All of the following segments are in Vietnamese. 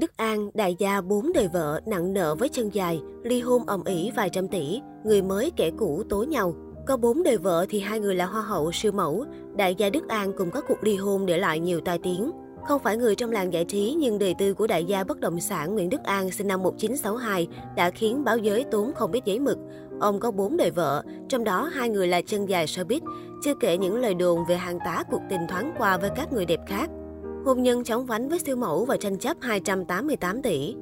Đức An, đại gia bốn đời vợ, nặng nợ với chân dài, ly hôn ầm ĩ vài trăm tỷ, người mới kẻ cũ tố nhau. Có bốn đời vợ thì hai người là hoa hậu, siêu mẫu. Đại gia Đức An cùng có cuộc ly hôn để lại nhiều tai tiếng. Không phải người trong làng giải trí nhưng đời tư của đại gia bất động sản Nguyễn Đức An sinh năm 1962 đã khiến báo giới tốn không biết giấy mực. Ông có bốn đời vợ, trong đó hai người là chân dài showbiz, chưa kể những lời đồn về hàng tá cuộc tình thoáng qua với các người đẹp khác. Hôn nhân chóng vánh với siêu mẫu và tranh chấp 288 tỷ.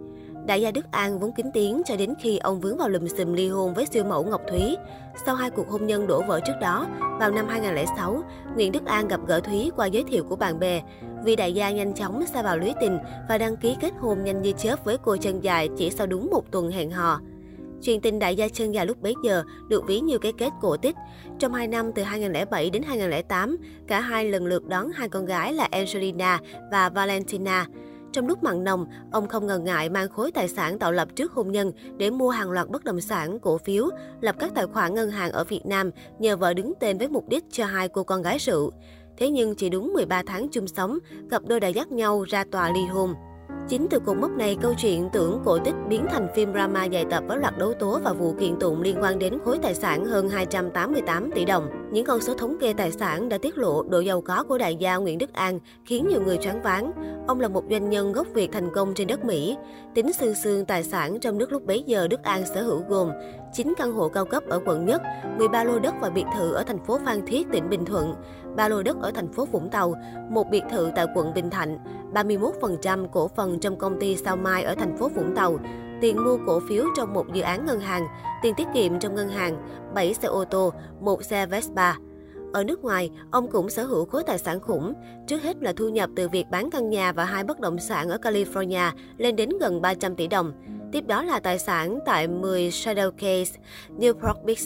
Đại gia Đức An vốn kín tiếng cho đến khi ông vướng vào lùm xùm ly hôn với siêu mẫu Ngọc Thúy. Sau hai cuộc hôn nhân đổ vỡ trước đó, vào năm 2006, Nguyễn Đức An gặp gỡ Thúy qua giới thiệu của bạn bè. Vì đại gia nhanh chóng xa vào lưới tình và đăng ký kết hôn nhanh như chớp với cô chân dài chỉ sau đúng một tuần hẹn hò. Chuyện tình đại gia chân dài lúc bấy giờ được ví như cái kết cổ tích. Trong 2 năm từ 2007 đến 2008, cả hai lần lượt đón hai con gái là Angelina và Valentina. Trong lúc mặn nồng, ông không ngần ngại mang khối tài sản tạo lập trước hôn nhân để mua hàng loạt bất động sản, cổ phiếu, lập các tài khoản ngân hàng ở Việt Nam nhờ vợ đứng tên với mục đích cho hai cô con gái rượu. Thế nhưng chỉ đúng 13 tháng chung sống, cặp đôi đã dắt nhau ra tòa ly hôn. Chính từ cột mốc này, câu chuyện tưởng cổ tích biến thành phim drama dài tập với loạt đấu tố và vụ kiện tụng liên quan đến khối tài sản hơn 288 tỷ đồng. Những con số thống kê tài sản đã tiết lộ độ giàu có của đại gia Nguyễn Đức An, khiến nhiều người choáng váng. Ông là một doanh nhân gốc Việt thành công trên đất Mỹ. Tính xương xương tài sản trong nước lúc bấy giờ Đức An sở hữu gồm 9 căn hộ cao cấp ở quận Nhất, 13 lô đất và biệt thự ở thành phố Phan Thiết, tỉnh Bình Thuận, 3 lô đất ở thành phố Vũng Tàu, một biệt thự tại quận Bình Thạnh, 31% cổ phần trong công ty Sao Mai ở thành phố Vũng Tàu, tiền mua cổ phiếu trong một dự án ngân hàng, tiền tiết kiệm trong ngân hàng, 7 xe ô tô, một xe Vespa. Ở nước ngoài, ông cũng sở hữu khối tài sản khủng. Trước hết là thu nhập từ việc bán căn nhà và hai bất động sản ở California lên đến gần 300 tỷ đồng. Tiếp đó là tài sản tại 10 Shadow Case, Newport Beach,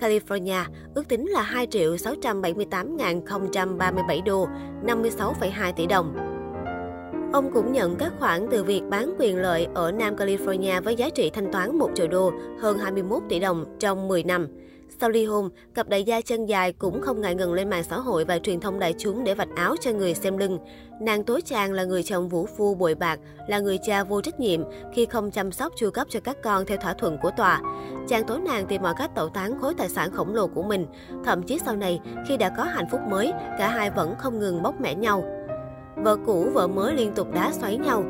California, ước tính là 2 triệu 678.037 đô, 56,2 tỷ đồng. Ông cũng nhận các khoản từ việc bán quyền lợi ở Nam California với giá trị thanh toán 1 triệu đô, hơn 21 tỷ đồng trong 10 năm. Sau ly hôn, cặp đại gia chân dài cũng không ngại ngần lên mạng xã hội và truyền thông đại chúng để vạch áo cho người xem lưng. Nàng tối chàng là người chồng vũ phu bội bạc, là người cha vô trách nhiệm khi không chăm sóc chu cấp cho các con theo thỏa thuận của tòa. Chàng tối nàng tìm mọi cách tẩu tán khối tài sản khổng lồ của mình. Thậm chí sau này, khi đã có hạnh phúc mới, cả hai vẫn không ngừng bóc mẻ nhau. Vợ cũ, vợ mới liên tục đá xoáy nhau.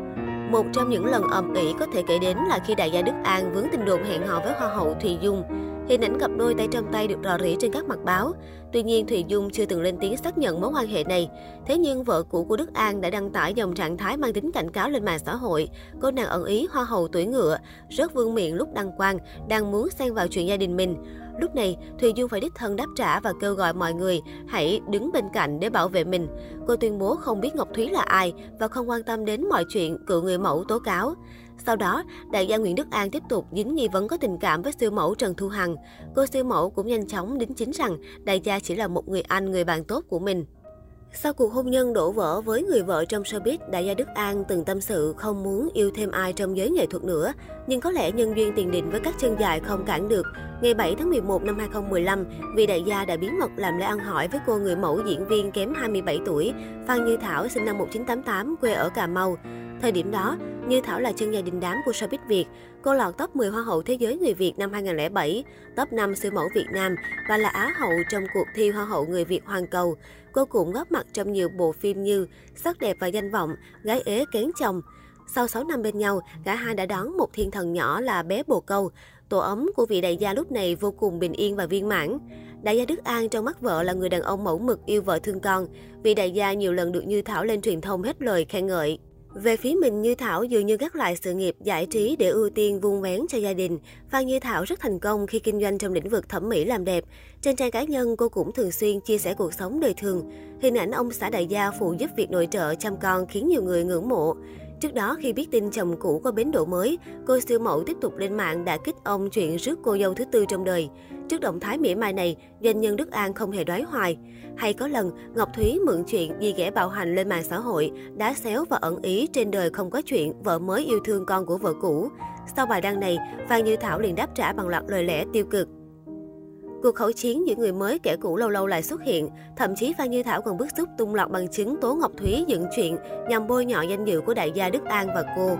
Một trong những lần ầm ĩ có thể kể đến là khi đại gia Đức An vướng tin đồn hẹn hò với hoa hậu Thùy Dung. Hình ảnh cặp đôi tay trong tay được rò rỉ trên các mặt báo. Tuy nhiên, Thùy Dung chưa từng lên tiếng xác nhận mối quan hệ này. Thế nhưng, vợ cũ của Đức An đã đăng tải dòng trạng thái mang tính cảnh cáo lên mạng xã hội. Cô nàng ẩn ý hoa hậu tuổi ngựa, rất vương miệng lúc đăng quang, đang muốn xen vào chuyện gia đình mình. Lúc này, Thùy Dung phải đích thân đáp trả và kêu gọi mọi người hãy đứng bên cạnh để bảo vệ mình. Cô tuyên bố không biết Ngọc Thúy là ai và không quan tâm đến mọi chuyện cựu người mẫu tố cáo. Sau đó, đại gia Nguyễn Đức An tiếp tục dính nghi vấn có tình cảm với siêu mẫu Trần Thu Hằng. Cô siêu mẫu cũng nhanh chóng đính chính rằng đại gia chỉ là một người anh, người bạn tốt của mình. Sau cuộc hôn nhân đổ vỡ với người vợ trong showbiz, đại gia Đức An từng tâm sự không muốn yêu thêm ai trong giới nghệ thuật nữa. Nhưng có lẽ nhân duyên tiền định với các chân dài không cản được. Ngày 7 tháng 11 năm 2015, vị đại gia đã bí mật làm lễ ăn hỏi với cô người mẫu diễn viên kém 27 tuổi, Phan Như Thảo sinh năm 1988, quê ở Cà Mau. Thời điểm đó, Như Thảo là chân dài đình đám của showbiz Việt. Cô lọt top 10 Hoa hậu Thế giới người Việt năm 2007, top 5 siêu mẫu Việt Nam và là Á hậu trong cuộc thi Hoa hậu người Việt Hoàn cầu. Cô cũng góp mặt trong nhiều bộ phim như Sắc đẹp và danh vọng, Gái ế kén chồng. Sau 6 năm bên nhau, cả hai đã đón một thiên thần nhỏ là bé bồ câu. Tổ ấm của vị đại gia lúc này vô cùng bình yên và viên mãn. Đại gia Đức An trong mắt vợ là người đàn ông mẫu mực yêu vợ thương con. Vị đại gia nhiều lần được Như Thảo lên truyền thông hết lời khen ngợi. Về phía mình, Như Thảo dường như gác lại sự nghiệp giải trí để ưu tiên vuông vén cho gia đình. Phan Như Thảo rất thành công khi kinh doanh trong lĩnh vực thẩm mỹ làm đẹp. Trên trang cá nhân, cô cũng thường xuyên chia sẻ cuộc sống đời thường. Hình ảnh ông xã đại gia phụ giúp việc nội trợ chăm con khiến nhiều người ngưỡng mộ. Trước đó, khi biết tin chồng cũ có bến độ mới, cô siêu mẫu tiếp tục lên mạng đã kích ông chuyện rước cô dâu thứ tư trong đời. Trước động thái mỉa mai này, doanh nhân Đức An không hề đoái hoài. Hay có lần, Ngọc Thúy mượn chuyện di ghẻ bạo hành lên mạng xã hội, đá xéo và ẩn ý trên đời không có chuyện vợ mới yêu thương con của vợ cũ. Sau bài đăng này, Phan Như Thảo liền đáp trả bằng loạt lời lẽ tiêu cực. Cuộc khẩu chiến giữa người mới kẻ cũ lâu lâu lại xuất hiện. Thậm chí Phan Như Thảo còn bức xúc tung loạt bằng chứng tố Ngọc Thúy dựng chuyện nhằm bôi nhọ danh dự của đại gia Đức An và cô.